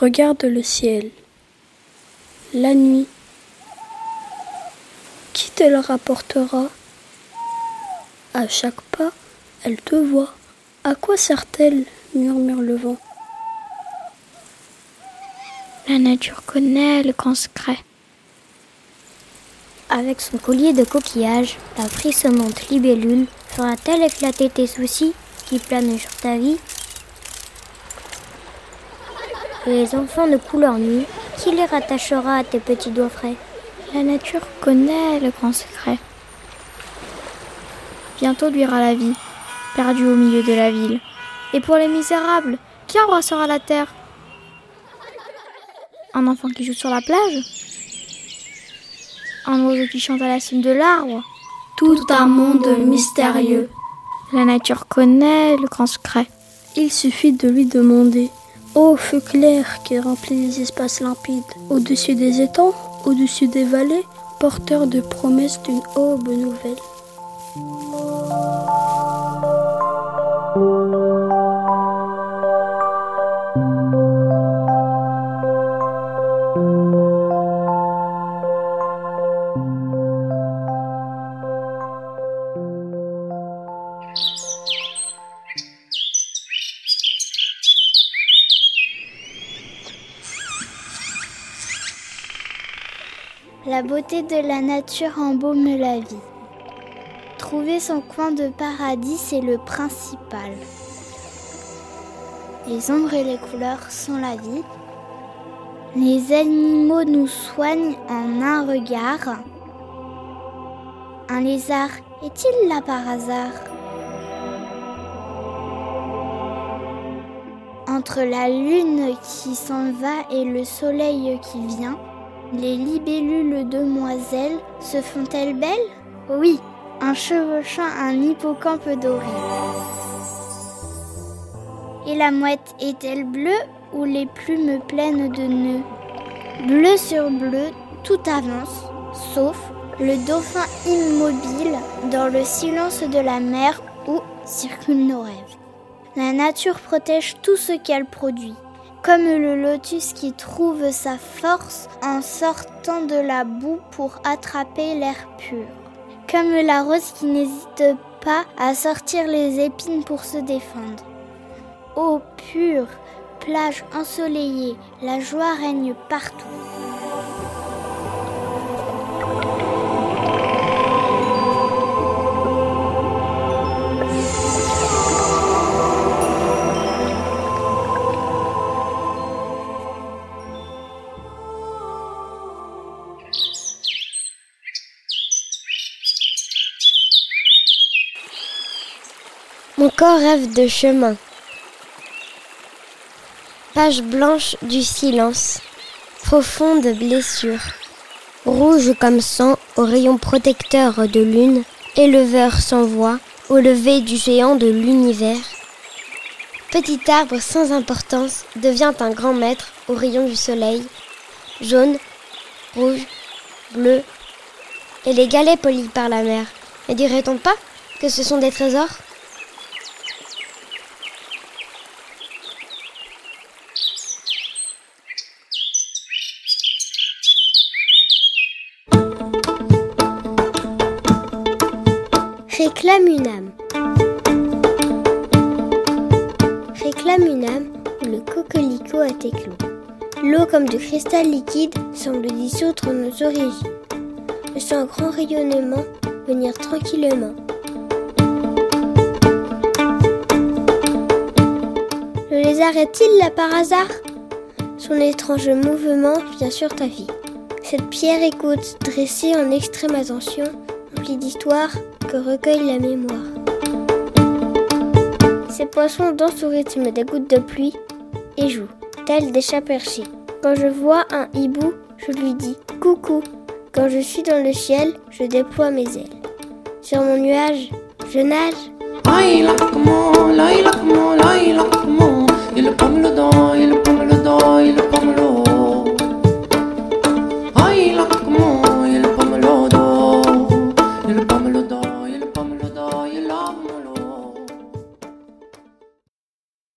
Regarde le ciel. La nuit. Qui te la rapportera? À chaque pas, elle te voit. À quoi sert-elle? murmure le vent. La nature connaît le grand secret. Avec son collier de coquillages, la frissonnante libellule fera-t-elle éclater tes soucis qui planent sur ta vie? Les enfants de couleur nue, qui les rattachera à tes petits doigts frais La nature connaît le grand secret. Bientôt luira la vie, perdue au milieu de la ville. Et pour les misérables, qui embrassera la terre? Un enfant qui joue sur la plage? Un oiseau qui chante à la cime de l'arbre? Tout un monde mystérieux. La nature connaît le grand secret. Il suffit de lui demander. Ô feu clair qui remplit les espaces limpides, au-dessus des étangs, au-dessus des vallées, porteur de promesses d'une aube nouvelle. La beauté de la nature embaume la vie. Trouver son coin de paradis, c'est le principal. Les ombres et les couleurs sont la vie. Les animaux nous soignent en un regard. Un lézard est-il là par hasard? Entre la lune qui s'en va et le soleil qui vient, les libellules demoiselles se font-elles belles? Oui, en chevauchant un hippocampe doré. Et la mouette est-elle bleue ou les plumes pleines de nœuds? Bleu sur bleu, tout avance, sauf le dauphin immobile dans le silence de la mer où circulent nos rêves. La nature protège tout ce qu'elle produit comme le lotus qui trouve sa force en sortant de la boue pour attraper l'air pur, comme la rose qui n'hésite pas à sortir les épines pour se défendre. Eau pure, plage ensoleillée, la joie règne partout. Mon corps rêve de chemin. Page blanche du silence, profonde blessure. Rouge comme sang au rayon protecteur de lune, éleveur sans voix au lever du géant de l'univers. Petit arbre sans importance devient un grand maître au rayon du soleil. Jaune, rouge, bleu, et les galets polis par la mer. Ne dirait-on pas que ce sont des trésors? Réclame une âme. Réclame une âme le coquelicot à tes clous. L'eau comme du cristal liquide semble dissoudre nos origines. Je sens un grand rayonnement venir tranquillement. Le lézard est-il là par hasard? Son étrange mouvement vient sur ta vie. Cette pierre écoute, dressée en extrême attention, remplie d'histoires que recueille la mémoire. Ces poissons dansent au rythme des gouttes de pluie et jouent, tels des chats perchés. Quand je vois un hibou, je lui dis coucou. Quand je suis dans le ciel, je déploie mes ailes. Sur mon nuage, je nage.